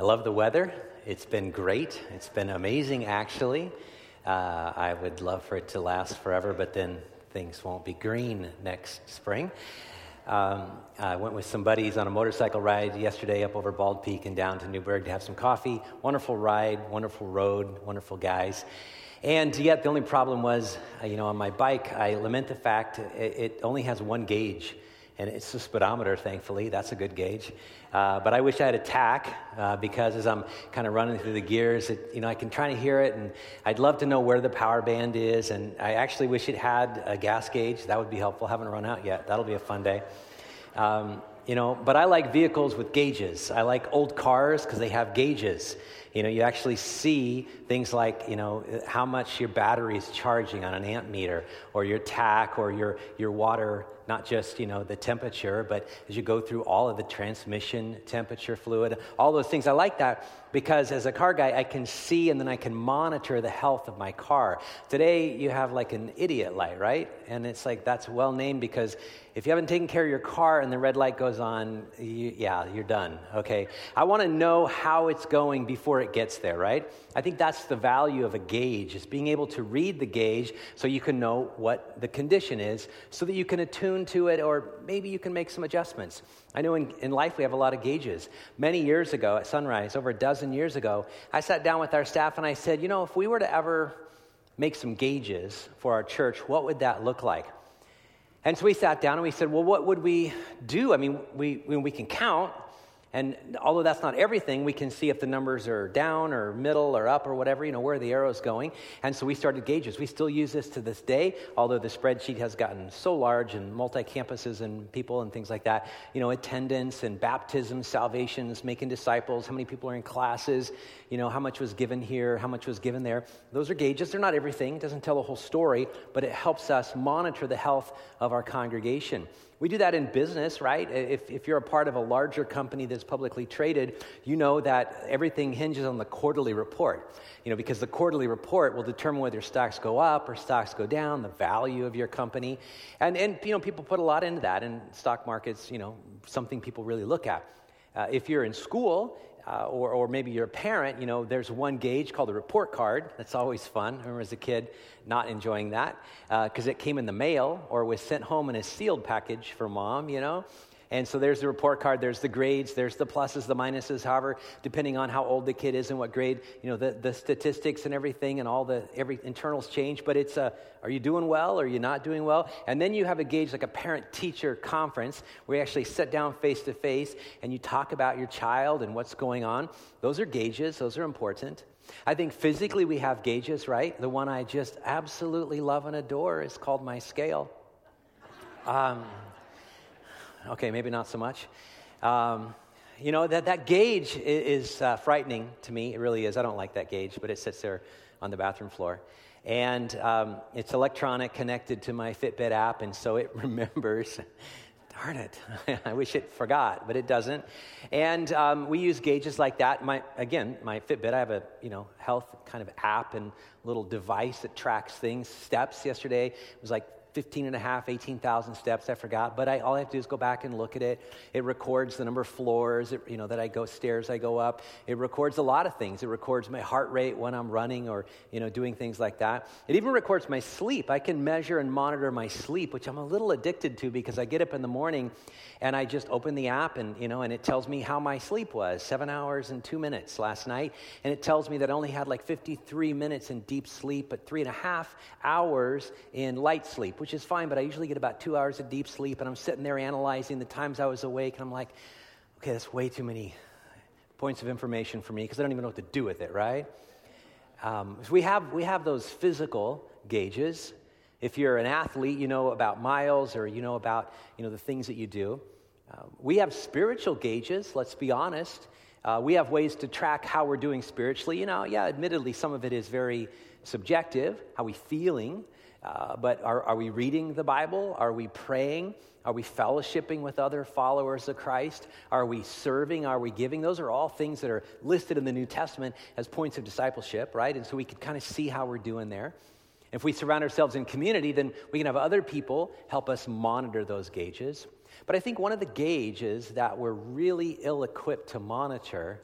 I love the weather. It's been great. It's been amazing, actually. Uh, I would love for it to last forever, but then things won't be green next spring. Um, I went with some buddies on a motorcycle ride yesterday up over Bald Peak and down to Newberg to have some coffee. Wonderful ride, wonderful road, wonderful guys. And yet, the only problem was, uh, you know, on my bike, I lament the fact it, it only has one gauge and it's a speedometer, thankfully. That's a good gauge. Uh, but I wish I had a tach uh, because as I'm kind of running through the gears, it, you know, I can try to hear it, and I'd love to know where the power band is. And I actually wish it had a gas gauge. That would be helpful. I haven't run out yet. That'll be a fun day. Um, you know, but I like vehicles with gauges. I like old cars because they have gauges. You know, you actually see things like, you know, how much your battery is charging on an amp meter, or your tach, or your, your water not just you know the temperature but as you go through all of the transmission temperature fluid all those things. I like that because as a car guy i can see and then i can monitor the health of my car. Today you have like an idiot light right? And it's like that's well named because if you haven't taken care of your car and the red light goes on you, yeah you're done okay? I want to know how it's going before it gets there right? I think that's the value of a gauge is being able to read the gauge so you can know what the condition is so that you can attune to it, or maybe you can make some adjustments. I know in, in life we have a lot of gauges. Many years ago at Sunrise, over a dozen years ago, I sat down with our staff and I said, you know, if we were to ever make some gauges for our church, what would that look like? And so we sat down and we said, well, what would we do? I mean, we, we can count, and although that's not everything, we can see if the numbers are down or middle or up or whatever, you know, where the arrow is going. And so we started gauges. We still use this to this day, although the spreadsheet has gotten so large and multi campuses and people and things like that. You know, attendance and baptisms, salvations, making disciples, how many people are in classes, you know, how much was given here, how much was given there. Those are gauges. They're not everything, it doesn't tell the whole story, but it helps us monitor the health of our congregation. We do that in business, right? If, if you're a part of a larger company that's publicly traded, you know that everything hinges on the quarterly report. You know, because the quarterly report will determine whether stocks go up or stocks go down, the value of your company. And, and you know, people put a lot into that, and stock markets, you know, something people really look at. Uh, if you're in school, uh, or, or maybe you're a parent, you know, there's one gauge called a report card. That's always fun. I remember as a kid not enjoying that because uh, it came in the mail or was sent home in a sealed package for mom, you know. And so there's the report card, there's the grades, there's the pluses, the minuses, however, depending on how old the kid is and what grade, you know, the, the statistics and everything and all the every internals change. But it's a, are you doing well? Are you not doing well? And then you have a gauge like a parent teacher conference where you actually sit down face to face and you talk about your child and what's going on. Those are gauges, those are important. I think physically we have gauges, right? The one I just absolutely love and adore is called my scale. Um, Okay, maybe not so much. Um, you know, that, that gauge is, uh, frightening to me. It really is. I don't like that gauge, but it sits there on the bathroom floor. And um, it's electronic, connected to my Fitbit app, and so it remembers. Darn it. I wish it forgot, but it doesn't. And um, we use gauges like that. My, again, my Fitbit, I have a you know health kind of app and little device that tracks things, steps. Yesterday it was like 15 and a half, 18,000 steps, I forgot. But I, all I have to do is go back and look at it. It records the number of floors, it, you know, that I go, stairs I go up. It records a lot of things. It records my heart rate when I'm running or, you know, doing things like that. It even records my sleep. I can measure and monitor my sleep, which I'm a little addicted to because I get up in the morning and I just open the app and, you know, and it tells me how my sleep was, seven hours and two minutes last night. And it tells me that I only had like 53 minutes in deep sleep, but three and a half hours in light sleep, which is fine, but I usually get about two hours of deep sleep. And I'm sitting there analyzing the times I was awake, and I'm like, okay, that's way too many points of information for me because I don't even know what to do with it, right? Um, so we, have, we have those physical gauges. If you're an athlete, you know about miles or you know about you know, the things that you do. Uh, we have spiritual gauges, let's be honest. Uh, we have ways to track how we're doing spiritually. You know, yeah, admittedly, some of it is very subjective. How we feeling? Uh, but are, are we reading the Bible? Are we praying? Are we fellowshipping with other followers of Christ? Are we serving? Are we giving? Those are all things that are listed in the New Testament as points of discipleship, right? And so we can kind of see how we're doing there. If we surround ourselves in community, then we can have other people help us monitor those gauges. But I think one of the gauges that we're really ill equipped to monitor,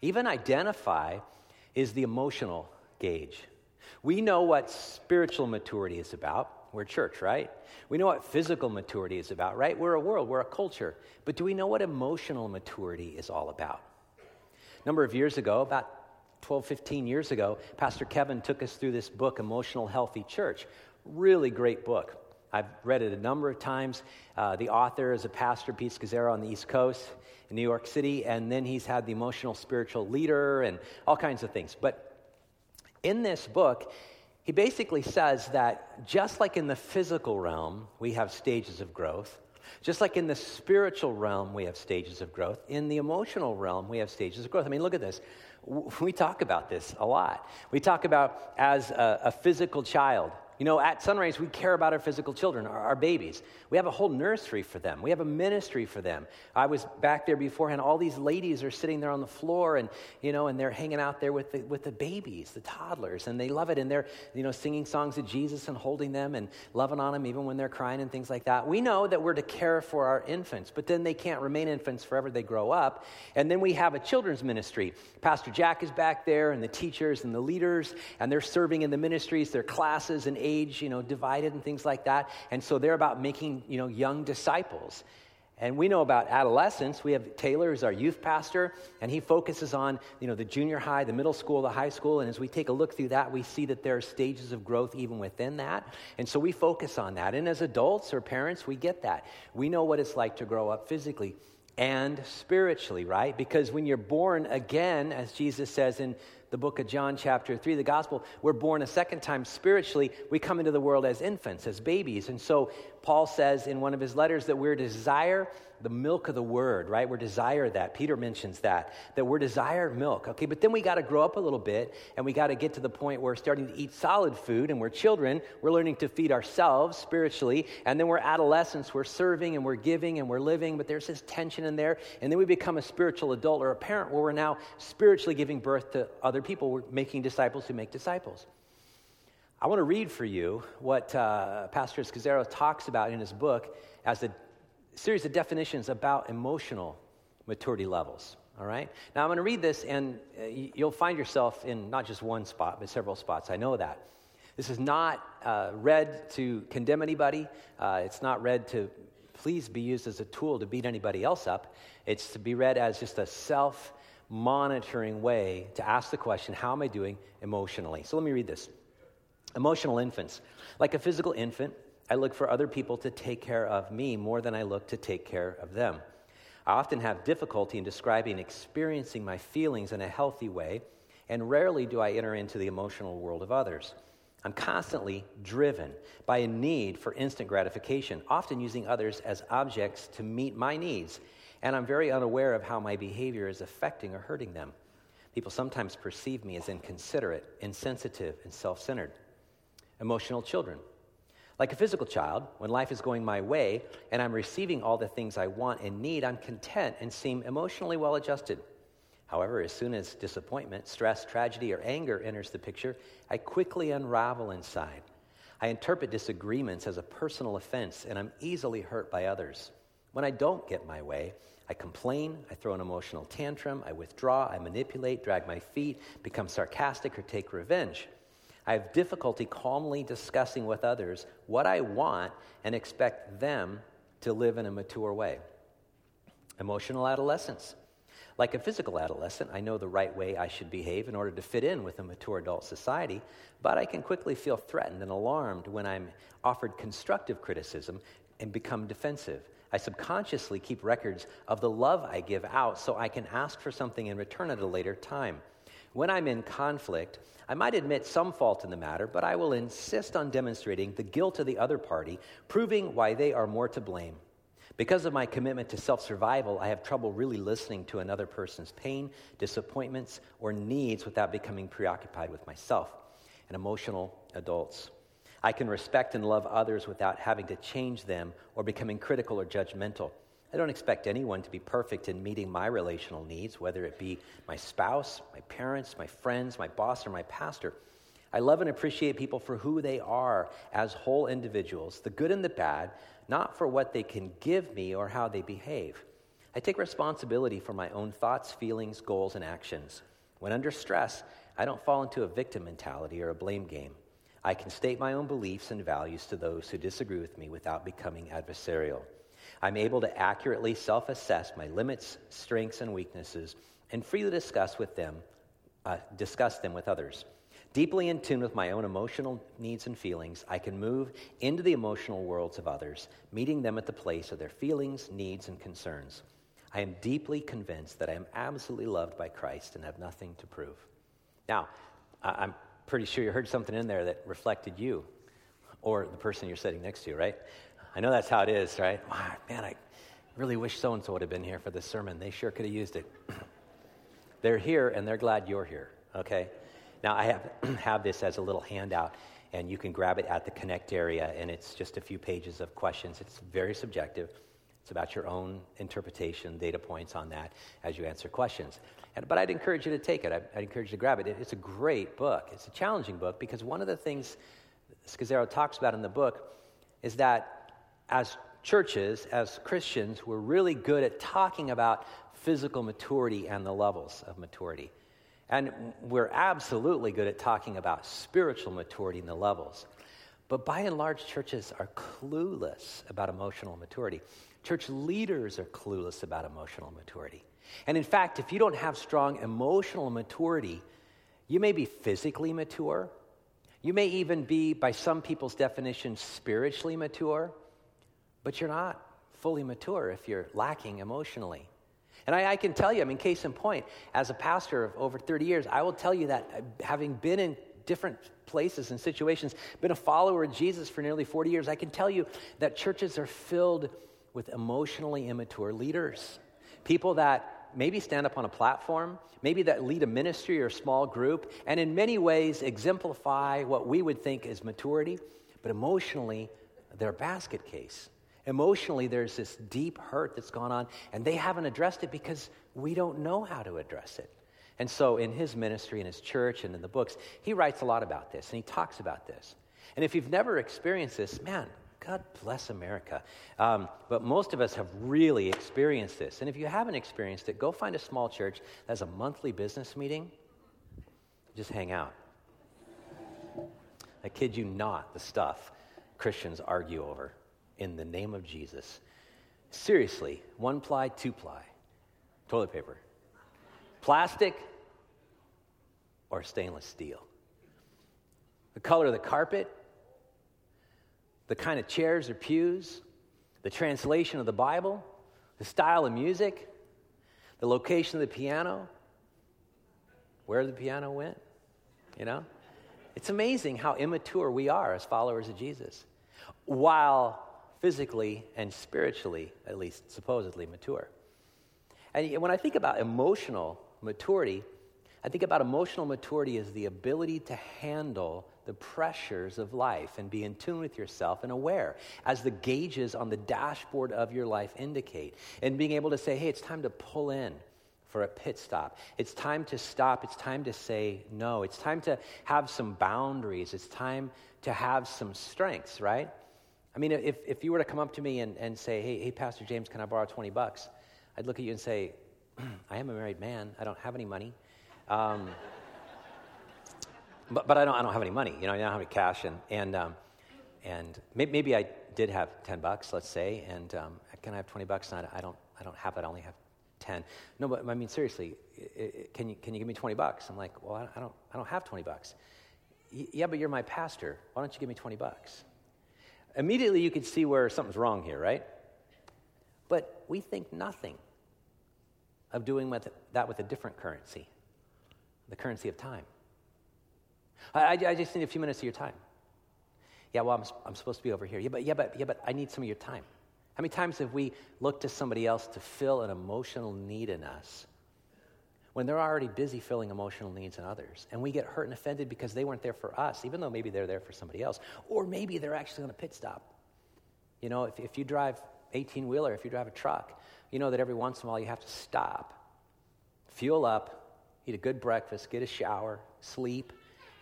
even identify, is the emotional gauge. We know what spiritual maturity is about. We're church, right? We know what physical maturity is about, right? We're a world, we're a culture. But do we know what emotional maturity is all about? A number of years ago, about 12, 15 years ago, Pastor Kevin took us through this book, Emotional Healthy Church. Really great book. I've read it a number of times. Uh, the author is a pastor, Pete Scazzero, on the East Coast in New York City, and then he's had the emotional spiritual leader and all kinds of things. But in this book, he basically says that just like in the physical realm, we have stages of growth, just like in the spiritual realm, we have stages of growth, in the emotional realm, we have stages of growth. I mean, look at this. We talk about this a lot. We talk about as a, a physical child, you know, at Sunrise, we care about our physical children, our, our, babies. We have a whole nursery for them. We have a ministry for them. I was back there beforehand. All these ladies are sitting there on the floor, and you know, and they're hanging out there with the, with the babies, the toddlers, and they love it. And they're you know singing songs of Jesus and holding them and loving on them even when they're crying and things like that. We know that we're to care for our infants, but then they can't remain infants forever. They grow up, and then we have a children's ministry. Pastor Jack is back there, and the teachers and the leaders, and they're serving in the ministries, their classes and age, you know, divided and things like that. And so they're about making, you know, young disciples. And we know about adolescence. We have Taylor as our youth pastor, and he focuses on, you know, the junior high, the middle school, the high school. And as we take a look through that, we see that there are stages of growth even within that. And so we focus on that. And as adults or parents, we get that. We know what it's like to grow up physically and spiritually, right? Because when you're born again, as Jesus says in the book of John, chapter 3, the gospel, we're born a second time spiritually. We come into the world as infants, as babies. And so Paul says in one of his letters that we're desire the milk of the word, right? We're desire that. Peter mentions that, that we're desire milk. Okay, but then we got to grow up a little bit and we got to get to the point where we're starting to eat solid food and we're children. We're learning to feed ourselves spiritually. And then we're adolescents. We're serving and we're giving and we're living, but there's this tension in there. And then we become a spiritual adult or a parent where we're now spiritually giving birth to other people. We're making disciples who make disciples. I want to read for you what uh, Pastor Scazzero talks about in his book as a series of definitions about emotional maturity levels. All right? Now, I'm going to read this, and uh, you'll find yourself in not just one spot, but several spots. I know that. This is not uh, read to condemn anybody, uh, it's not read to please be used as a tool to beat anybody else up. It's to be read as just a self monitoring way to ask the question, How am I doing emotionally? So let me read this. Emotional infants. Like a physical infant, I look for other people to take care of me more than I look to take care of them. I often have difficulty in describing experiencing my feelings in a healthy way, and rarely do I enter into the emotional world of others. I'm constantly driven by a need for instant gratification, often using others as objects to meet my needs, and I'm very unaware of how my behavior is affecting or hurting them. People sometimes perceive me as inconsiderate, insensitive, and self centered. Emotional children. Like a physical child, when life is going my way and I'm receiving all the things I want and need, I'm content and seem emotionally well adjusted. However, as soon as disappointment, stress, tragedy, or anger enters the picture, I quickly unravel inside. I interpret disagreements as a personal offense, and I'm easily hurt by others. When I don't get my way, I complain, I throw an emotional tantrum, I withdraw, I manipulate, drag my feet, become sarcastic, or take revenge. I have difficulty calmly discussing with others what I want and expect them to live in a mature way. Emotional adolescence. Like a physical adolescent, I know the right way I should behave in order to fit in with a mature adult society, but I can quickly feel threatened and alarmed when I'm offered constructive criticism and become defensive. I subconsciously keep records of the love I give out so I can ask for something in return at a later time. When I'm in conflict, I might admit some fault in the matter, but I will insist on demonstrating the guilt of the other party, proving why they are more to blame. Because of my commitment to self survival, I have trouble really listening to another person's pain, disappointments, or needs without becoming preoccupied with myself and emotional adults. I can respect and love others without having to change them or becoming critical or judgmental. I don't expect anyone to be perfect in meeting my relational needs, whether it be my spouse, my parents, my friends, my boss, or my pastor. I love and appreciate people for who they are as whole individuals, the good and the bad, not for what they can give me or how they behave. I take responsibility for my own thoughts, feelings, goals, and actions. When under stress, I don't fall into a victim mentality or a blame game. I can state my own beliefs and values to those who disagree with me without becoming adversarial. I'm able to accurately self assess my limits, strengths, and weaknesses and freely discuss with them, uh, discuss them with others. Deeply in tune with my own emotional needs and feelings, I can move into the emotional worlds of others, meeting them at the place of their feelings, needs, and concerns. I am deeply convinced that I am absolutely loved by Christ and have nothing to prove. Now, I'm pretty sure you heard something in there that reflected you or the person you're sitting next to, right? I know that's how it is, right? man, I really wish so and so would have been here for this sermon. They sure could have used it. they're here and they're glad you're here, okay? Now, I have, have this as a little handout, and you can grab it at the Connect area, and it's just a few pages of questions. It's very subjective. It's about your own interpretation, data points on that as you answer questions. And, but I'd encourage you to take it. I'd, I'd encourage you to grab it. it. It's a great book. It's a challenging book because one of the things Scazzero talks about in the book is that as churches, as Christians, we're really good at talking about physical maturity and the levels of maturity. And we're absolutely good at talking about spiritual maturity and the levels. But by and large, churches are clueless about emotional maturity. Church leaders are clueless about emotional maturity. And in fact, if you don't have strong emotional maturity, you may be physically mature. You may even be, by some people's definition, spiritually mature, but you're not fully mature if you're lacking emotionally. And I, I, can tell you, I mean, case in point, as a pastor of over 30 years, I will tell you that uh, having been in different places and situations, been a follower of Jesus for nearly 40 years, I can tell you that churches are filled with emotionally immature leaders. People that maybe stand up on a platform, maybe that lead a ministry or a small group, and in many ways exemplify what we would think is maturity, but emotionally, they're a basket case. Emotionally, there's this deep hurt that's gone on, and they haven't addressed it because we don't know how to address it. And so, in his ministry, in his church, and in the books, he writes a lot about this, and he talks about this. And if you've never experienced this, man, God bless America. Um, but most of us have really experienced this. And if you haven't experienced it, go find a small church that has a monthly business meeting. Just hang out. I kid you not, the stuff Christians argue over in the name of Jesus. Seriously, one ply, two ply, toilet paper, plastic or stainless steel. The color of the carpet, the kind of chairs or pews, the translation of the Bible, the style of music, the location of the piano, where the piano went, you know? It's amazing how immature we are as followers of Jesus. While physically and spiritually, at least supposedly, mature. And when I think about emotional maturity, I think about emotional maturity as the ability to handle the pressures of life and be in tune with yourself and aware, as the gauges on the dashboard of your life indicate, and being able to say, hey, it's time to pull in for a pit stop. It's time to stop. It's time to say no. It's time to have some boundaries. It's time to have some strengths, right? I mean, if, if you were to come up to me and, and say, hey, hey, Pastor James, can I borrow 20 bucks? I'd look at you and say, I am a married man. I don't have any money. Um, but, but I, don't, I don't have any money. You know, I don't have any cash. And, and, um, and maybe, maybe, I did have 10 bucks, let's say, and um, can I have 20 bucks? I, I, don't, I don't have it. I only have 10. No, but I mean, seriously, can you, can you give me 20 bucks? I'm like, well, I don't, I don't have 20 bucks. Yeah, but you're my pastor. Why don't you give me 20 bucks? Immediately, you could see where something's wrong here, right? But we think nothing of doing with that with a different currency, the currency of time. I, I, just need a few minutes of your time. Yeah, well, I'm, I'm supposed to be over here. Yeah but, yeah, but, yeah, but I need some of your time. How many times have we looked to somebody else to fill an emotional need in us when they're already busy filling emotional needs in others? And we get hurt and offended because they weren't there for us, even though maybe they're there for somebody else. Or maybe they're actually on a pit stop. You know, if, if you drive 18 wheeler, if you drive a truck, you know that every once in a while you have to stop, fuel up, eat a good breakfast, get a shower, sleep,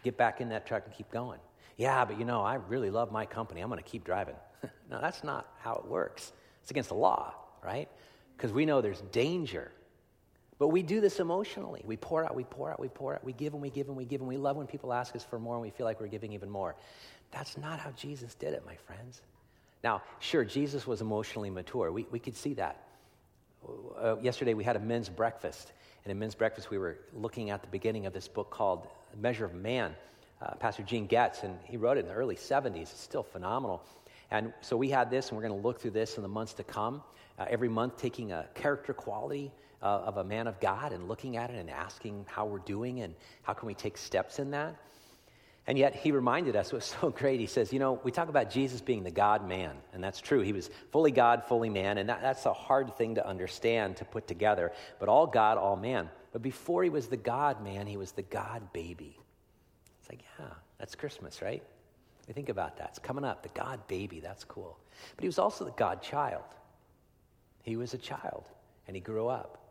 get back in that truck and keep going. Yeah, but you know, I really love my company. I'm going to keep driving. no, that's not how it works. It's against the law, right? Because we know there's danger. But we do this emotionally. We pour out, we pour out, we pour out, we give and we give and we give, and we love when people ask us for more and we feel like we're giving even more. That's not how Jesus did it, my friends. Now, sure, Jesus was emotionally mature. We, we could see that. Uh, yesterday we had a men's breakfast. And in men's breakfast, we were looking at the beginning of this book called Measure of Man. Uh, Pastor Gene Getz, and he wrote it in the early 70s. It's still phenomenal. And so we had this, and we're going to look through this in the months to come. Uh, every month, taking a character quality uh, of a man of God and looking at it and asking how we're doing and how can we take steps in that. And yet, he reminded us, was so great. He says, You know, we talk about Jesus being the God man, and that's true. He was fully God, fully man, and that, that's a hard thing to understand, to put together, but all God, all man. But before he was the God man, he was the God baby. It's like, yeah, that's Christmas, right? We think about that. It's coming up, the God baby, that's cool. But he was also the God child. He was a child, and he grew up.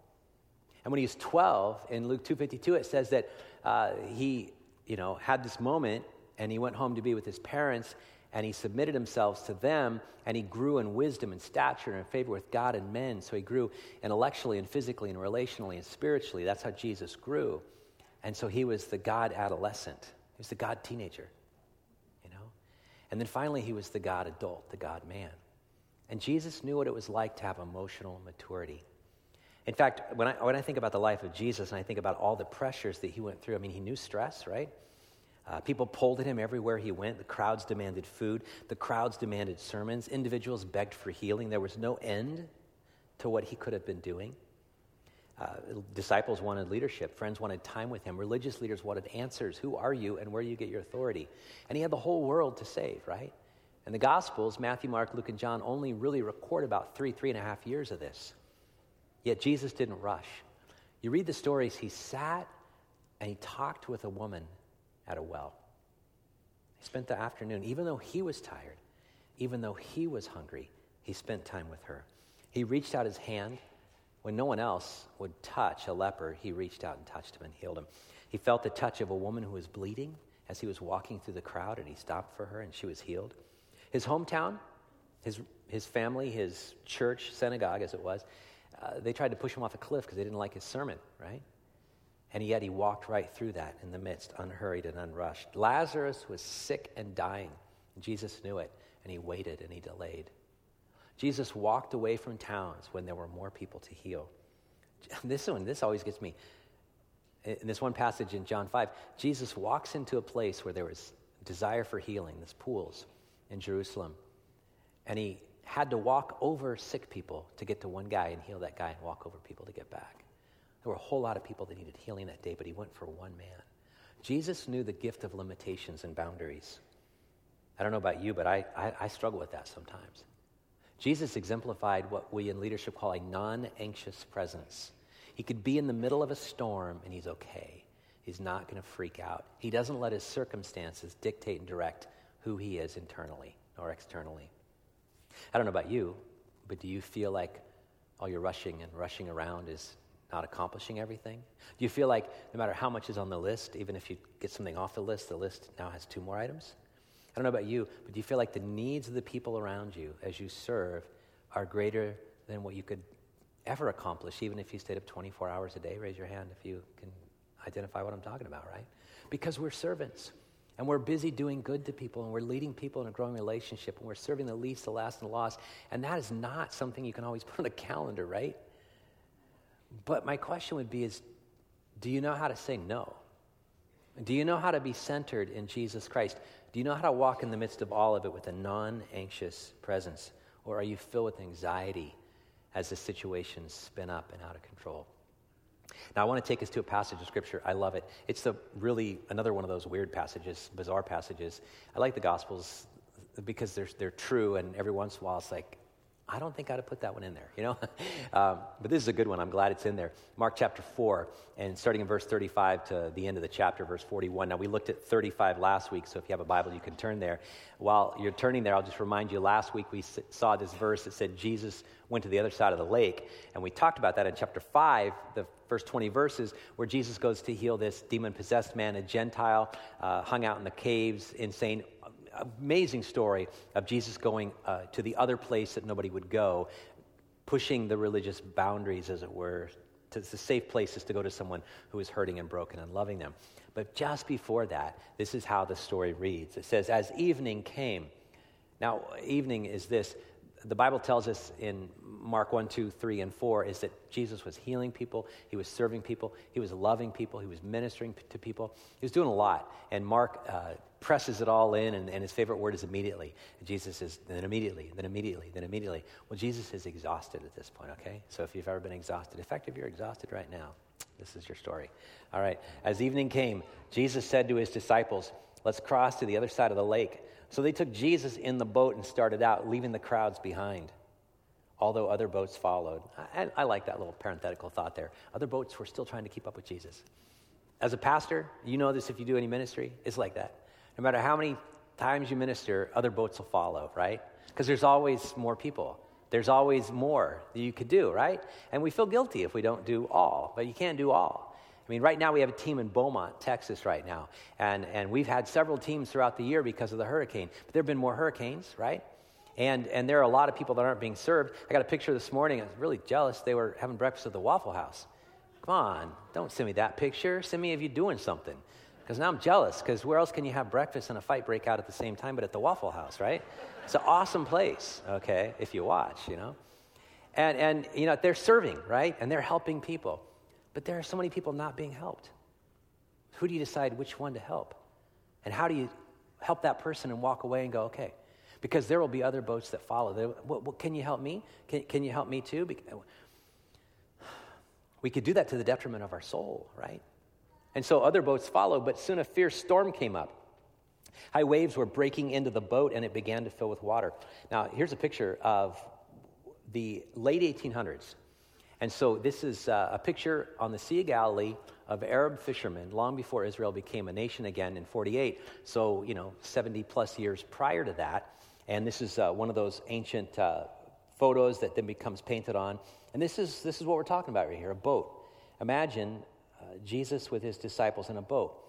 And when he was 12, in Luke 2.52, it says that uh, he you know, had this moment and he went home to be with his parents and he submitted himself to them and he grew in wisdom and stature and in favor with God and men. So he grew intellectually and physically and relationally and spiritually. That's how Jesus grew. And so he was the God adolescent, he was the God teenager, you know? And then finally, he was the God adult, the God man. And Jesus knew what it was like to have emotional maturity. In fact, when I, when I think about the life of Jesus and I think about all the pressures that he went through, I mean, he knew stress, right? Uh, people pulled at him everywhere he went. The crowds demanded food. The crowds demanded sermons. Individuals begged for healing. There was no end to what he could have been doing. Uh, disciples wanted leadership. Friends wanted time with him. Religious leaders wanted answers. Who are you and where do you get your authority? And he had the whole world to save, right? And the Gospels, Matthew, Mark, Luke, and John, only really record about three, three and a half years of this. Yet Jesus didn't rush. You read the stories, he sat and he talked with a woman at a well. He spent the afternoon, even though he was tired, even though he was hungry, he spent time with her. He reached out his hand. When no one else would touch a leper, he reached out and touched him and healed him. He felt the touch of a woman who was bleeding as he was walking through the crowd, and he stopped for her, and she was healed. His hometown, his, his family, his church, synagogue as it was, uh, they tried to push him off a cliff because they didn't like his sermon, right? And yet he walked right through that in the midst, unhurried and unrushed. Lazarus was sick and dying. Jesus knew it, and he waited and he delayed. Jesus walked away from towns when there were more people to heal. This one, this always gets me. In this one passage in John 5, Jesus walks into a place where there was desire for healing, this pools in Jerusalem. And he had to walk over sick people to get to one guy and heal that guy and walk over people to get back. There were a whole lot of people that needed healing that day, but he went for one man. Jesus knew the gift of limitations and boundaries. I don't know about you, but I, I, I struggle with that sometimes. Jesus exemplified what we in leadership call a non anxious presence. He could be in the middle of a storm and he's okay. He's not going to freak out. He doesn't let his circumstances dictate and direct who he is internally or externally. I don't know about you, but do you feel like all your rushing and rushing around is not accomplishing everything? Do you feel like no matter how much is on the list, even if you get something off the list, the list now has two more items? I don't know about you, but do you feel like the needs of the people around you as you serve are greater than what you could ever accomplish, even if you stayed up 24 hours a day? Raise your hand if you can identify what I'm talking about, right? Because we're servants. And we're busy doing good to people, and we're leading people in a growing relationship, and we're serving the least, the last, and the lost. And that is not something you can always put on a calendar, right? But my question would be is, do you know how to say no? Do you know how to be centered in Jesus Christ? Do you know how to walk in the midst of all of it with a non anxious presence? Or are you filled with anxiety as the situations spin up and out of control? Now, I want to take us to a passage of Scripture. I love it. It's the really another one of those weird passages, bizarre passages. I like the Gospels because they're, they're true, and every once in a while it's like, I don't think I'd have put that one in there, you know? um, but this is a good one. I'm glad it's in there. Mark chapter 4, and starting in verse 35 to the end of the chapter, verse 41. Now, we looked at 35 last week, so if you have a Bible, you can turn there. While you're turning there, I'll just remind you last week we saw this verse that said Jesus went to the other side of the lake, and we talked about that in chapter 5, the first 20 verses, where Jesus goes to heal this demon possessed man, a Gentile, uh, hung out in the caves, insane amazing story of Jesus going uh, to the other place that nobody would go, pushing the religious boundaries, as it were. To, the safe places to go to someone who is hurting and broken and loving them. But just before that, this is how the story reads. It says, As evening came, now, evening is this the Bible tells us in Mark 1, 2, 3, and 4 is that Jesus was healing people, he was serving people, he was loving people, he was ministering to people. He was doing a lot. And Mark uh, presses it all in, and, and, his favorite word is immediately. Jesus says, then immediately, then immediately, then immediately. Well, Jesus is exhausted at this point, okay? So if you've ever been exhausted, in fact, if you're exhausted right now, this is your story. All right. As evening came, Jesus said to his disciples, Let's cross to the other side of the lake. So they took Jesus in the boat and started out, leaving the crowds behind, although other boats followed. I, I, like that little parenthetical thought there. Other boats were still trying to keep up with Jesus. As a pastor, you know this if you do any ministry, it's like that. No matter how many times you minister, other boats will follow, right? Because there's always more people. There's always more that you could do, right? And we feel guilty if we don't do all, but you can't do all. I mean, right now we have a team in Beaumont, Texas, right now. And, and we've had several teams throughout the year because of the hurricane. But there have been more hurricanes, right? And, and there are a lot of people that aren't being served. I got a picture this morning. I was really jealous. They were having breakfast at the Waffle House. Come on, don't send me that picture. Send me if you're doing something. Because now I'm jealous, because where else can you have breakfast and a fight break out at the same time but at the Waffle House, right? It's an awesome place, okay, if you watch, you know? And, and you know, they're serving, right? And they're helping people. But there are so many people not being helped. Who do you decide which one to help? And how do you help that person and walk away and go, okay? Because there will be other boats that follow. Can you help me? Can, can you help me too? We could do that to the detriment of our soul, right? And so other boats followed, but soon a fierce storm came up. High waves were breaking into the boat and it began to fill with water. Now, here's a picture of the late 1800s. And so this is uh, a picture on the Sea of Galilee of Arab fishermen long before Israel became a nation again in 48. So, you know, 70 plus years prior to that. And this is uh, one of those ancient uh, photos that then becomes painted on. And this is, this is what we're talking about right here a boat. Imagine uh, Jesus with his disciples in a boat.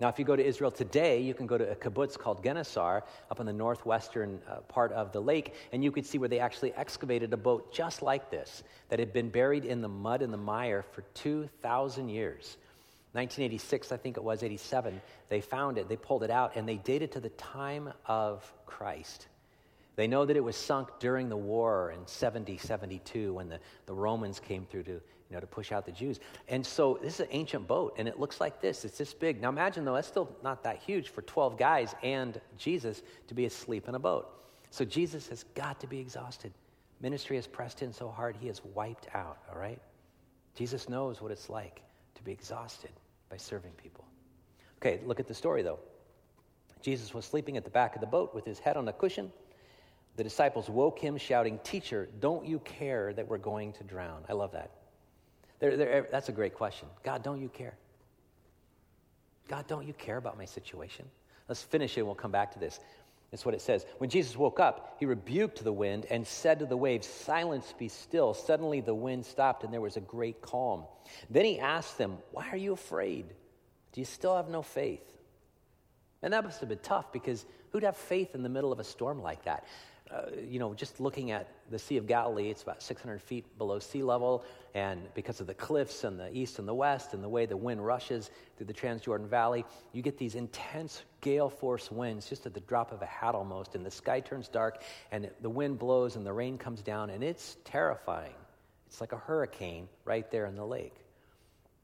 Now, if you go to Israel today, you can go to a kibbutz called Gennesar up in the northwestern uh, part of the lake, and you could see where they actually excavated a boat just like this that had been buried in the mud and the mire for 2,000 years. 1986, I think it was, 87, they found it, they pulled it out, and they dated it to the time of Christ. They know that it was sunk during the war in 70, 72 when the, the Romans came through to, you know, to push out the Jews. And so this is an ancient boat, and it looks like this. It's this big. Now imagine, though, that's still not that huge for 12 guys and Jesus to be asleep in a boat. So Jesus has got to be exhausted. Ministry has pressed in so hard, he is wiped out, all right? Jesus knows what it's like to be exhausted by serving people. Okay, look at the story, though. Jesus was sleeping at the back of the boat with his head on a cushion the disciples woke him, shouting, Teacher, don't you care that we're going to drown? I love that. They're, they're, that's a great question. God, don't you care? God, don't you care about my situation? Let's finish it and we'll come back to this. That's what it says. When Jesus woke up, he rebuked the wind and said to the waves, Silence, be still. Suddenly the wind stopped and there was a great calm. Then he asked them, Why are you afraid? Do you still have no faith? And that must have been tough because who'd have faith in the middle of a storm like that? Uh, you know, just looking at the Sea of Galilee, it's about 600 feet below sea level, and because of the cliffs and the east and the west and the way the wind rushes through the Transjordan Valley, you get these intense gale force winds just at the drop of a hat almost, and the sky turns dark, and the wind blows, and the rain comes down, and it's terrifying. It's like a hurricane right there in the lake.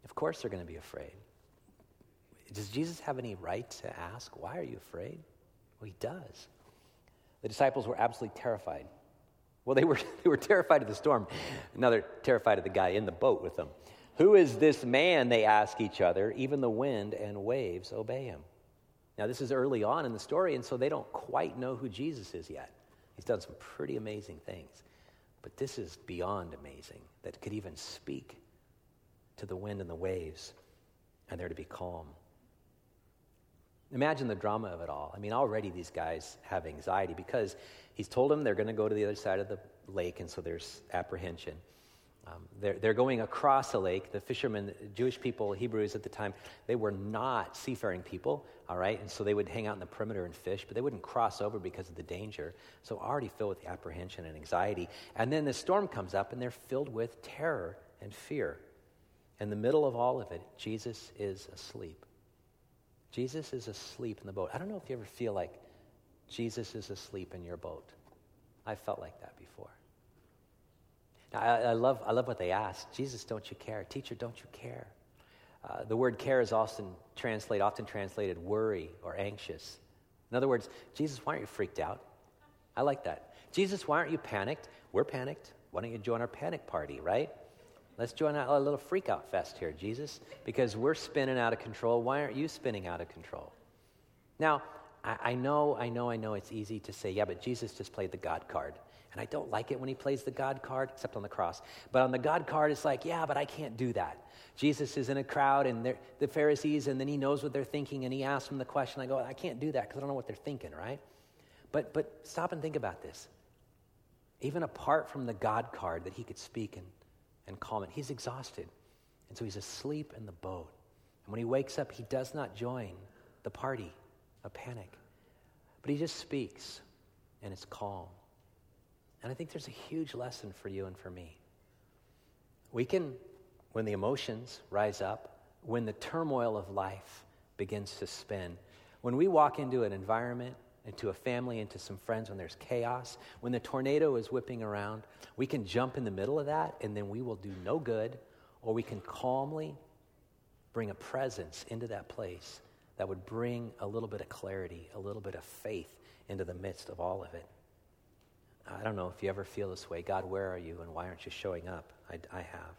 Of course, they're going to be afraid. Does Jesus have any right to ask, Why are you afraid? Well, he does. The disciples were absolutely terrified. Well, they were, they were terrified of the storm. Now they're terrified of the guy in the boat with them. Who is this man? They ask each other. Even the wind and waves obey him. Now, this is early on in the story, and so they don't quite know who Jesus is yet. He's done some pretty amazing things. But this is beyond amazing that could even speak to the wind and the waves, and they're to be calm. Imagine the drama of it all. I mean, already these guys have anxiety because he's told them they're going to go to the other side of the lake, and so there's apprehension. Um, they're, they're going across a lake. The fishermen, Jewish people, Hebrews at the time, they were not seafaring people, all right? And so they would hang out in the perimeter and fish, but they wouldn't cross over because of the danger. So already filled with apprehension and anxiety. And then the storm comes up, and they're filled with terror and fear. In the middle of all of it, Jesus is asleep. Jesus is asleep in the boat. I don't know if you ever feel like Jesus is asleep in your boat. I felt like that before. Now, I, I, love, I love what they ask. Jesus, don't you care? Teacher, don't you care? Uh, the word care is often translated, often translated worry or anxious. In other words, Jesus, why aren't you freaked out? I like that. Jesus, why aren't you panicked? We're panicked. Why don't you join our panic party, right? Let's join a little freak out fest here, Jesus, because we're spinning out of control. Why aren't you spinning out of control? Now, I, I know, I know, I know it's easy to say, yeah, but Jesus just played the God card. And I don't like it when he plays the God card, except on the cross. But on the God card, it's like, yeah, but I can't do that. Jesus is in a crowd and the Pharisees, and then he knows what they're thinking, and he asks them the question. I go, I can't do that because I don't know what they're thinking, right? But, but stop and think about this. Even apart from the God card that he could speak and and calm it. He's exhausted. And so he's asleep in the boat. And when he wakes up, he does not join the party of panic, but he just speaks and it's calm. And I think there's a huge lesson for you and for me. We can, when the emotions rise up, when the turmoil of life begins to spin, when we walk into an environment into a family, into some friends when there's chaos. When the tornado is whipping around, we can jump in the middle of that and then we will do no good, or we can calmly bring a presence into that place that would bring a little bit of clarity, a little bit of faith into the midst of all of it. I don't know if you ever feel this way. God, where are you and why aren't you showing up? I, I have.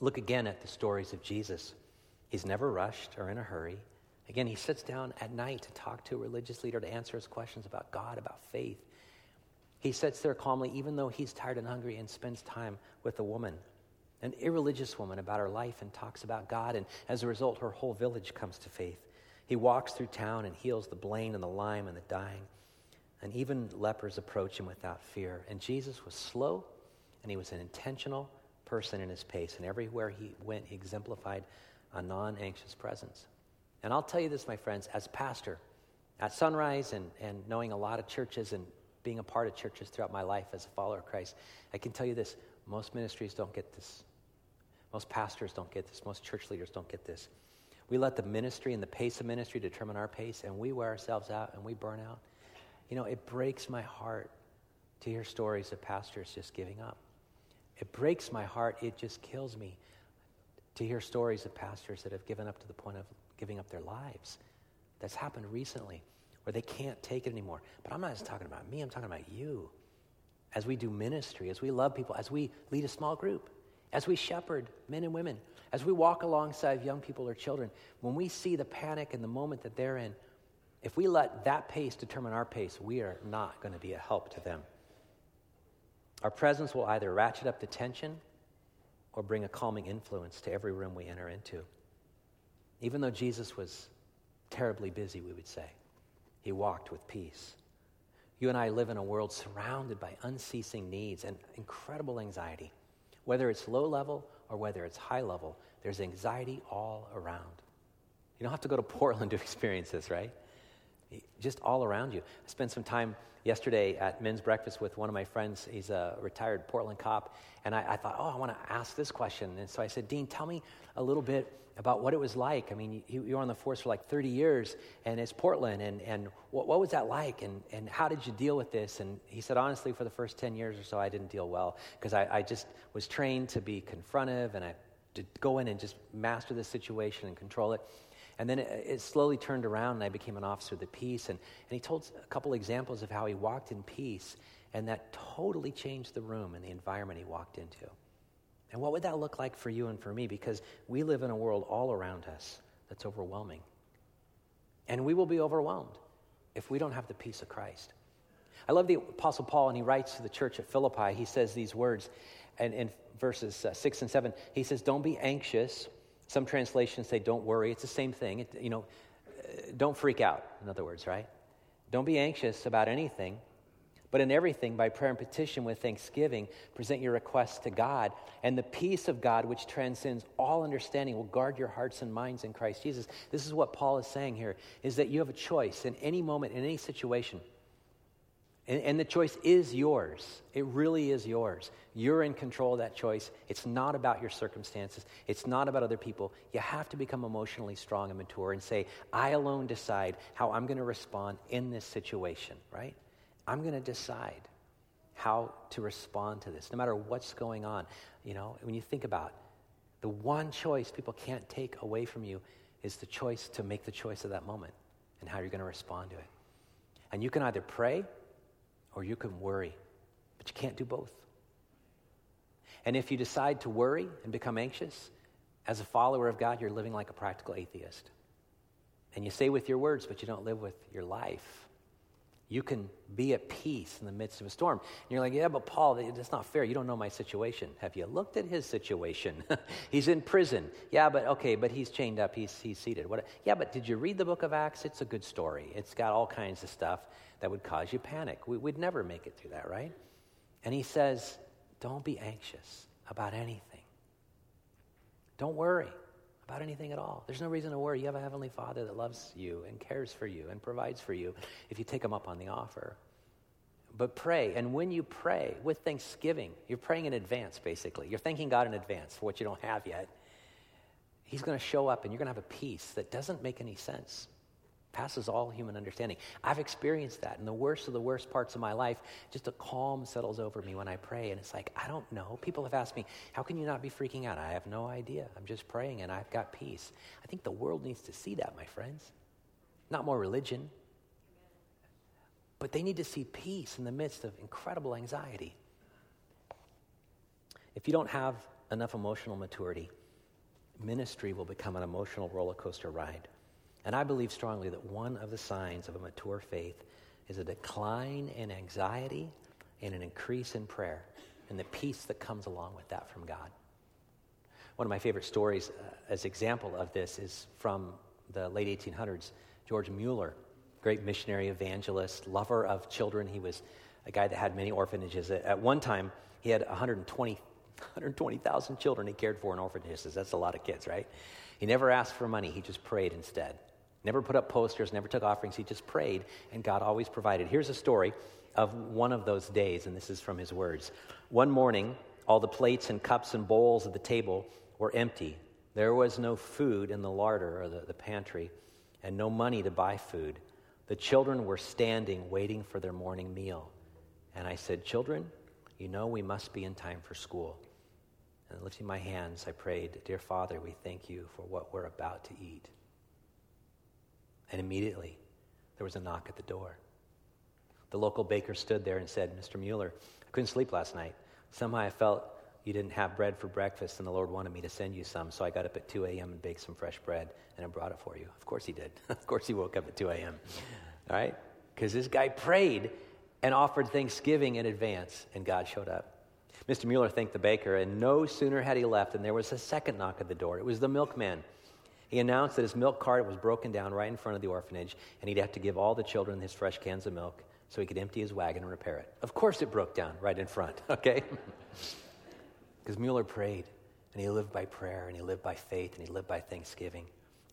Look again at the stories of Jesus. He's never rushed or in a hurry. Again, he sits down at night to talk to a religious leader to answer his questions about God, about faith. He sits there calmly, even though he's tired and hungry, and spends time with a woman, an irreligious woman, about her life and talks about God. And as a result, her whole village comes to faith. He walks through town and heals the blind and the lame and the dying. And even lepers approach him without fear. And Jesus was slow and he was an intentional person in his pace. And everywhere he went, he exemplified a non anxious presence. And I'll tell you this, my friends, as a pastor at Sunrise and, and knowing a lot of churches and being a part of churches throughout my life as a follower of Christ, I can tell you this most ministries don't get this. Most pastors don't get this. Most church leaders don't get this. We let the ministry and the pace of ministry determine our pace, and we wear ourselves out and we burn out. You know, it breaks my heart to hear stories of pastors just giving up. It breaks my heart. It just kills me to hear stories of pastors that have given up to the point of giving up their lives. That's happened recently where they can't take it anymore. But I'm not just talking about me, I'm talking about you. As we do ministry, as we love people, as we lead a small group, as we shepherd men and women, as we walk alongside young people or children, when we see the panic and the moment that they're in, if we let that pace determine our pace, we are not going to be a help to them. Our presence will either ratchet up the tension or bring a calming influence to every room we enter into. Even though Jesus was terribly busy, we would say, he walked with peace. You and I live in a world surrounded by unceasing needs and incredible anxiety. Whether it's low level or whether it's high level, there's anxiety all around. You don't have to go to Portland to experience this, right? Just all around you. I spent some time yesterday at men's breakfast with one of my friends. He's a retired Portland cop. And I, I thought, oh, I want to ask this question. And so I said, Dean, tell me a little bit about what it was like. I mean, you, you were on the force for like 30 years, and it's Portland. And, and what, what was that like? And, and how did you deal with this? And he said, honestly, for the first 10 years or so, I didn't deal well because I, I just was trained to be confrontive and I to go in and just master the situation and control it. And then it, it, slowly turned around, and I became an officer of the peace. And, and he told a couple examples of how he walked in peace, and that totally changed the room and the environment he walked into. And what would that look like for you and for me? Because we live in a world all around us that's overwhelming. And we will be overwhelmed if we don't have the peace of Christ. I love the Apostle Paul, and he writes to the church at Philippi. He says these words and in verses uh, 6 and 7. He says, Don't be anxious some translations say, don't worry. It's the same thing. It, you know, uh, don't freak out, in other words, right? Don't be anxious about anything, but in everything, by prayer and petition with thanksgiving, present your requests to God. And the peace of God, which transcends all understanding, will guard your hearts and minds in Christ Jesus. This is what Paul is saying here, is that you have a choice in any moment, in any situation – and, and, the choice is yours. It really is yours. You're in control of that choice. It's not about your circumstances, it's not about other people. You have to become emotionally strong and mature and say, I alone decide how I'm going to respond in this situation, right? I'm going to decide how to respond to this, no matter what's going on. You know, when you think about the one choice people can't take away from you is the choice to make the choice of that moment and how you're going to respond to it. And you can either pray or you can worry, but you can't do both. And if you decide to worry and become anxious, as a follower of God, you're living like a practical atheist. And you say with your words, but you don't live with your life. You can be at peace in the midst of a storm. And you're like, yeah, but Paul, that's not fair. You don't know my situation. Have you looked at his situation? he's in prison. Yeah, but okay, but he's chained up. He's, he's seated. What, yeah, but did you read the book of Acts? It's a good story. It's got all kinds of stuff that would cause you panic. We, would never make it through that, right? And he says, don't be anxious about anything. Don't worry about anything at all. There's no reason to worry. You have a Heavenly Father that loves you and cares for you and provides for you if you take Him up on the offer. But pray. And when you pray with thanksgiving, you're praying in advance, basically. You're thanking God in advance for what you don't have yet. He's going to show up and you're going to have a peace that doesn't make any sense passes all human understanding. I've experienced that. In the worst of the worst parts of my life, just a calm settles over me when I pray. And it's like, I don't know. People have asked me, how can you not be freaking out? I have no idea. I'm just praying and I've got peace. I think the world needs to see that, my friends. Not more religion, but they need to see peace in the midst of incredible anxiety. If you don't have enough emotional maturity, ministry will become an emotional roller coaster ride. And I believe strongly that one of the signs of a mature faith is a decline in anxiety and an increase in prayer and the peace that comes along with that from God. One of my favorite stories uh, as example of this is from the late 1800s. George Mueller, great missionary evangelist, lover of children. He was a guy that had many orphanages. At one time, he had 120 120,000 children he cared for in orphanages. That's a lot of kids, right? He never asked for money, he just prayed instead. Never put up posters, never took offerings. He just prayed, and God always provided. Here's a story of one of those days, and this is from his words. One morning, all the plates and cups and bowls of the table were empty. There was no food in the larder or the, the pantry, and no money to buy food. The children were standing, waiting for their morning meal. And I said, Children, you know we must be in time for school. And lifting my hands, I prayed, Dear Father, we thank you for what we're about to eat. And immediately, there was a knock at the door. The local baker stood there and said, Mr. Mueller, I couldn't sleep last night. Somehow I felt you didn't have bread for breakfast, and the Lord wanted me to send you some. So I got up at 2 a.m. and baked some fresh bread, and I brought it for you. Of course he did. of course he woke up at 2 a.m. All right? Because this guy prayed and offered thanksgiving in advance, and God showed up. Mr. Mueller thanked the baker, and no sooner had he left than there was a second knock at the door. It was the milkman. He announced that his milk cart was broken down right in front of the orphanage, and he'd have to give all the children his fresh cans of milk so he could empty his wagon and repair it. Of course, it broke down right in front, okay? Because Mueller prayed, and he lived by prayer, and he lived by faith, and he lived by thanksgiving.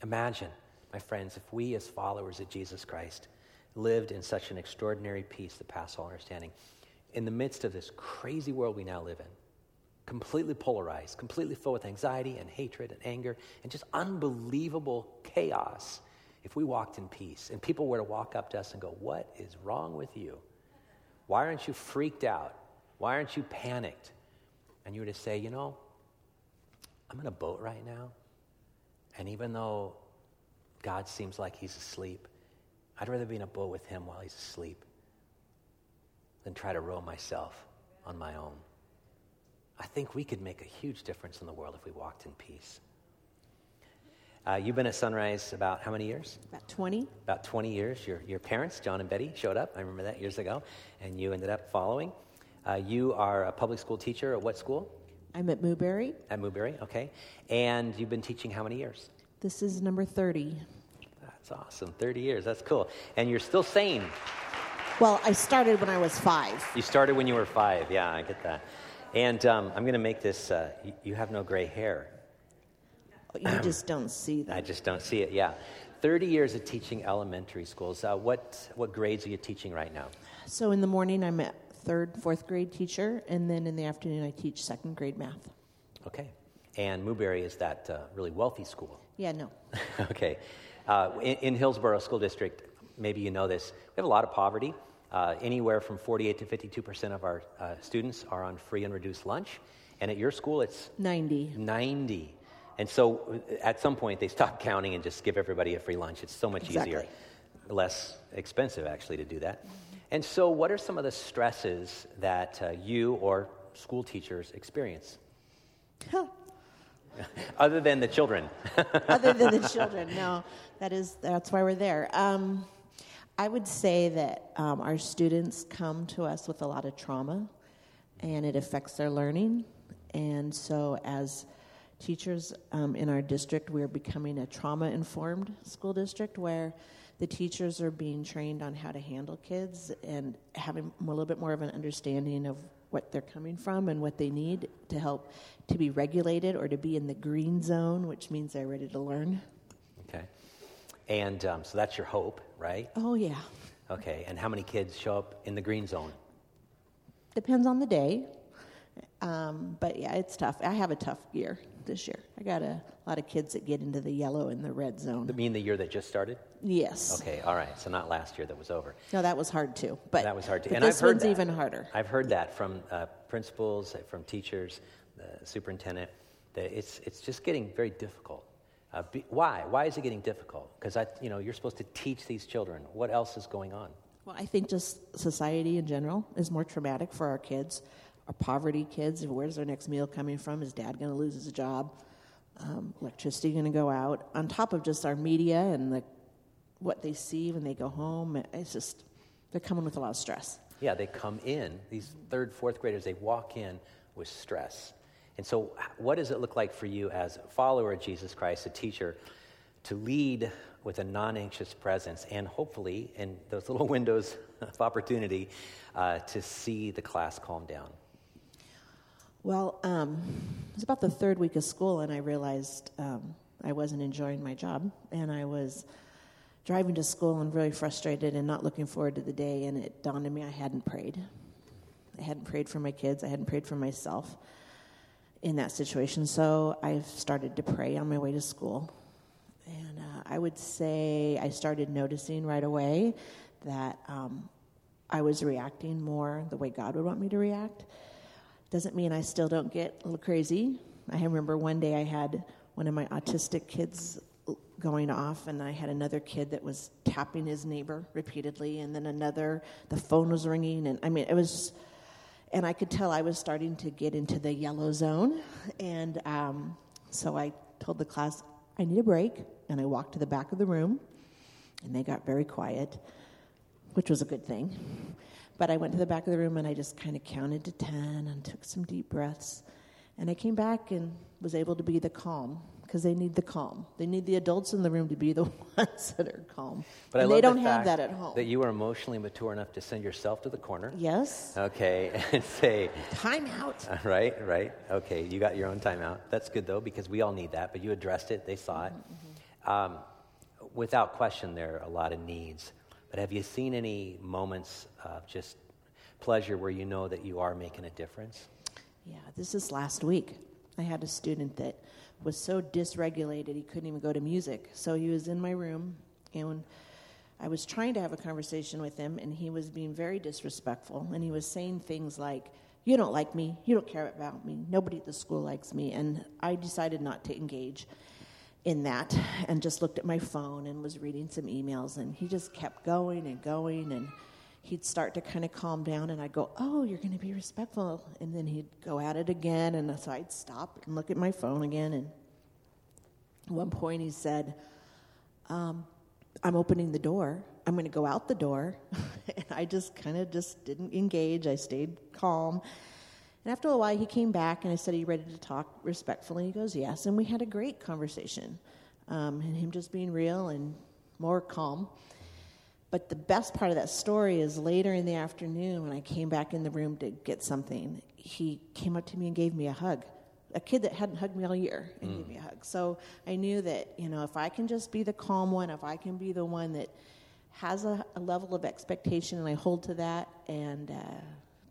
Imagine, my friends, if we as followers of Jesus Christ lived in such an extraordinary peace that passes all understanding in the midst of this crazy world we now live in, completely polarized, completely filled with anxiety and hatred and anger and just unbelievable chaos. If we walked in peace and people were to walk up to us and go, What is wrong with you? Why aren't you freaked out? Why aren't you panicked? And you were to say, You know, I'm in a boat right now. And even though God seems like he's asleep, I'd rather be in a boat with him while he's asleep than try to row myself on my own. I think we could make a huge difference in the world if we walked in peace. Uh, you've been at Sunrise about how many years? About 20. About 20 years. Your, your parents, John and Betty, showed up. I remember that years ago. And you ended up following. Uh, you are a public school teacher at what school? I'm at Mooberry. At Mooberry, okay. And you've been teaching how many years? This is number 30. That's awesome. 30 years. That's cool. And you're still sane. Well, I started when I was five. You started when you were five. Yeah, I get that. And um, I'm going to make this uh, you, you have no gray hair. You just don't see that. I just don't see it, yeah. 30 years of teaching elementary schools. Uh, what, what grades are you teaching right now? So in the morning, I'm a third, fourth grade teacher, and then in the afternoon, I teach second grade math. Okay. And Mooberry is that uh, really wealthy school? Yeah, no. okay. Uh, in, in, Hillsboro School District, maybe you know this, we have a lot of poverty. Uh, anywhere from 48 to 52 percent of our uh, students are on free and reduced lunch. And at your school, it's 90. 90. And so uh, at some point, they stop counting and just give everybody a free lunch. It's so much exactly. easier, less expensive, actually, to do that. And so, what are some of the stresses that uh, you or school teachers experience? Huh. Other than the children. Other than the children, no. That is, that's why we're there. Um, I would say that um, our students come to us with a lot of trauma, and it affects their learning. And so, as teachers um, in our district, we're becoming a trauma informed school district where the teachers are being trained on how to handle kids and having a little bit more of an understanding of what they're coming from and what they need to help to be regulated or to be in the green zone, which means they're ready to learn. And um, so that's your hope, right? Oh, yeah. Okay. And how many kids show up in the green zone? Depends on the day. Um, but yeah, it's tough. I have a tough year this year. I got a lot of kids that get into the yellow and the red zone. You mean the year that just started? Yes. Okay, all right. So not last year that was over. No, that was hard too. But that was hard too. And this I've heard one's that. even harder. I've heard that from uh, principals, from teachers, the superintendent. That it's it's just getting very difficult. Uh, be, why? Why is it getting difficult? Because you know, you're supposed to teach these children. What else is going on? Well, I think just society in general is more traumatic for our kids. Our poverty kids, where's their next meal coming from? Is dad going to lose his job? Um, electricity going to go out? On top of just our media and the, what they see when they go home, it's just, they're coming with a lot of stress. Yeah, they come in, these third, fourth graders, they walk in with stress. And so, what does it look like for you as a follower of Jesus Christ, a teacher, to lead with a non anxious presence and hopefully in those little windows of opportunity uh, to see the class calm down? Well, um, it was about the third week of school, and I realized um, I wasn't enjoying my job, and I was driving to school and really frustrated and not looking forward to the day. And it dawned on me I hadn't prayed. I hadn't prayed for my kids. I hadn't prayed for myself in that situation. So I've started to pray on my way to school, and uh, I would say I started noticing right away that um, I was reacting more the way God would want me to react doesn't mean I still don't get a little crazy. I remember one day I had one of my autistic kids going off, and I had another kid that was tapping his neighbor repeatedly, and then another, the phone was ringing, and I mean, it was, and I could tell I was starting to get into the yellow zone. And um, so I told the class, I need a break, and I walked to the back of the room, and they got very quiet, which was a good thing. But I went to the back of the room and I just kind of counted to 10 and took some deep breaths. And I came back and was able to be the calm because they need the calm. They need the adults in the room to be the ones that are calm. But they don't the have that at home. That you are emotionally mature enough to send yourself to the corner. yes. Okay, and say, Time out. right, right. Okay, you got your own timeout. That's good though, because we all need that. But you addressed it. They saw it. Um, without question, there are a lot of needs. But have you seen any moments of just pleasure where you know that you are making a difference? Yeah, this is last week. I had a student that was so dysregulated he couldn't even go to music. So he was in my room, and I was trying to have a conversation with him, and he was being very disrespectful. And he was saying things like, You don't like me. You don't care about me. Nobody at the school likes me. And I decided not to engage in that and just looked at my phone and was reading some emails. And he just kept going and going. And he'd start to kind of calm down and I'd go, Oh, you're going to be respectful. And then he'd go at it again. And so I'd stop and look at my phone again. And at one point he said, um, I'm opening the door. I'm going to go out the door. and I just kind of just didn't engage. I stayed calm. And after a while, he came back and I said, Are you ready to talk respectfully? He goes, Yes. And we had a great conversation. Um, and him just being real and more calm. But the best part of that story is later in the afternoon when I came back in the room to get something, he came up to me and gave me a hug. A kid that hadn't hugged me all year and gave me a hug. So I knew that, you know, if I can just be the calm one, if I can be the one that has a, a level of expectation and I hold to that and uh,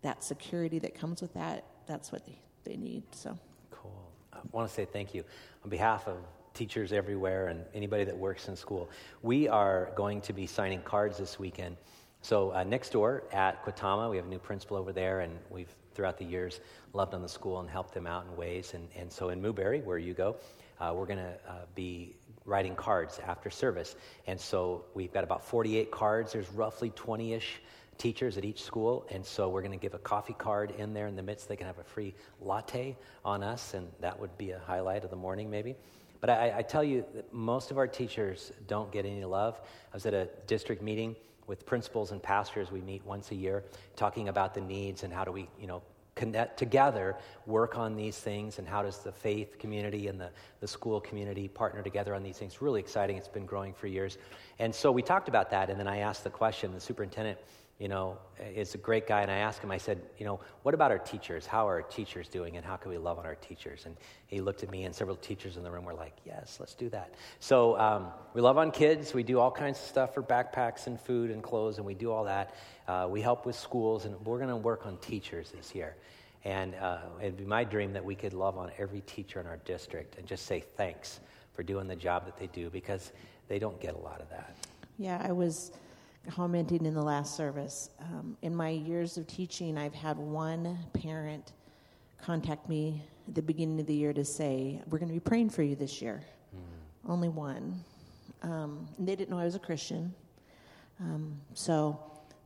that security that comes with that, that's what they, they need. So Cool. I want to say thank you on behalf of teachers everywhere and anybody that works in school. We are going to be signing cards this weekend. So uh, next door at Quatama, we have a new principal over there, and we've throughout the years loved on the school and helped them out in ways. And, and so in Newberry, where you go, uh, we're going to uh, be writing cards after service. And so we've got about 48 cards. There's roughly 20-ish teachers at each school, and so we're going to give a coffee card in there in the midst. They can have a free latte on us, and that would be a highlight of the morning, maybe. But I, I tell you, that most of our teachers don't get any love. I was at a district meeting with principals and pastors. We meet once a year, talking about the needs and how do we, you know, connect together, work on these things, and how does the faith community and the, the school community partner together on these things. Really exciting. It's been growing for years. And so we talked about that, and then I asked the question, the superintendent you know, is a great guy. And I asked him, I said, you know, what about our teachers? How are our teachers doing and how can we love on our teachers? And he looked at me and several teachers in the room were like, yes, let's do that. So um, we love on kids. We do all kinds of stuff for backpacks and food and clothes and we do all that. Uh, we help with schools and we're going to work on teachers this year. And uh, it'd be my dream that we could love on every teacher in our district and just say thanks for doing the job that they do because they don't get a lot of that. Yeah, I was commenting in the last service. Um, in my years of teaching, I've had one parent contact me at the beginning of the year to say, We're going to be praying for you this year. Mm. Only one. Um, they didn't know I was a Christian. Um, so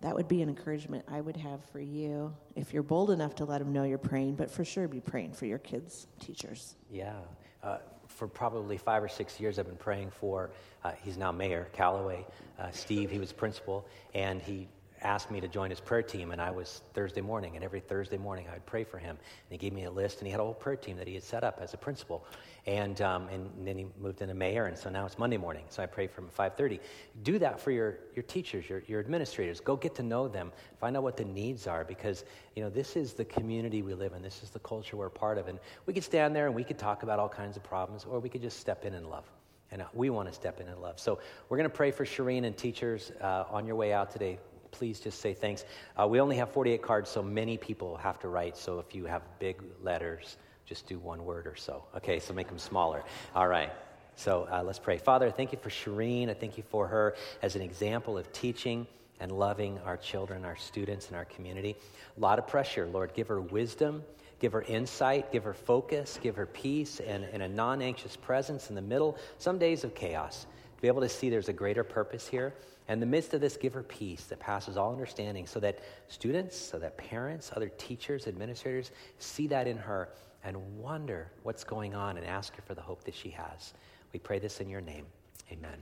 that would be an encouragement I would have for you if you're bold enough to let them know you're praying, but for sure be praying for your kids' teachers. Yeah. Uh, for probably five or six years, I've been praying for, uh, he's now mayor, Callaway, uh, Steve, he was principal, and he asked me to join his prayer team, and I was Thursday morning, and every Thursday morning I would pray for him. And he gave me a list, and he had a whole prayer team that he had set up as a principal. And, um, and then he moved into mayor, and so now it's Monday morning, so I pray for him at 5.30. Do that for your, your teachers, your, your administrators. Go get to know them. Find out what the needs are, because, you know, this is the community we live in. This is the culture we're part of. And we could stand there and we could talk about all kinds of problems, or we could just step in and love. And uh, we want to step in and love. So we're going to pray for Shireen and teachers uh, on your way out today please just say thanks. Uh, we only have 48 cards, so many people have to write. So if you have big letters, just do one word or so. Okay, so make them smaller. All right. So uh, let's pray. Father, thank you for Shireen. I thank you for her as an example of teaching and loving our children, our students, and our community. A lot of pressure, Lord. Give her wisdom, give her insight, give her focus, give her peace, and, and a non anxious presence in the middle, some days of chaos. To be able to see there's a greater purpose here. And in the midst of this, give her peace that passes all understanding so that students, so that parents, other teachers, administrators see that in her and wonder what's going on and ask her for the hope that she has. We pray this in your name. Amen.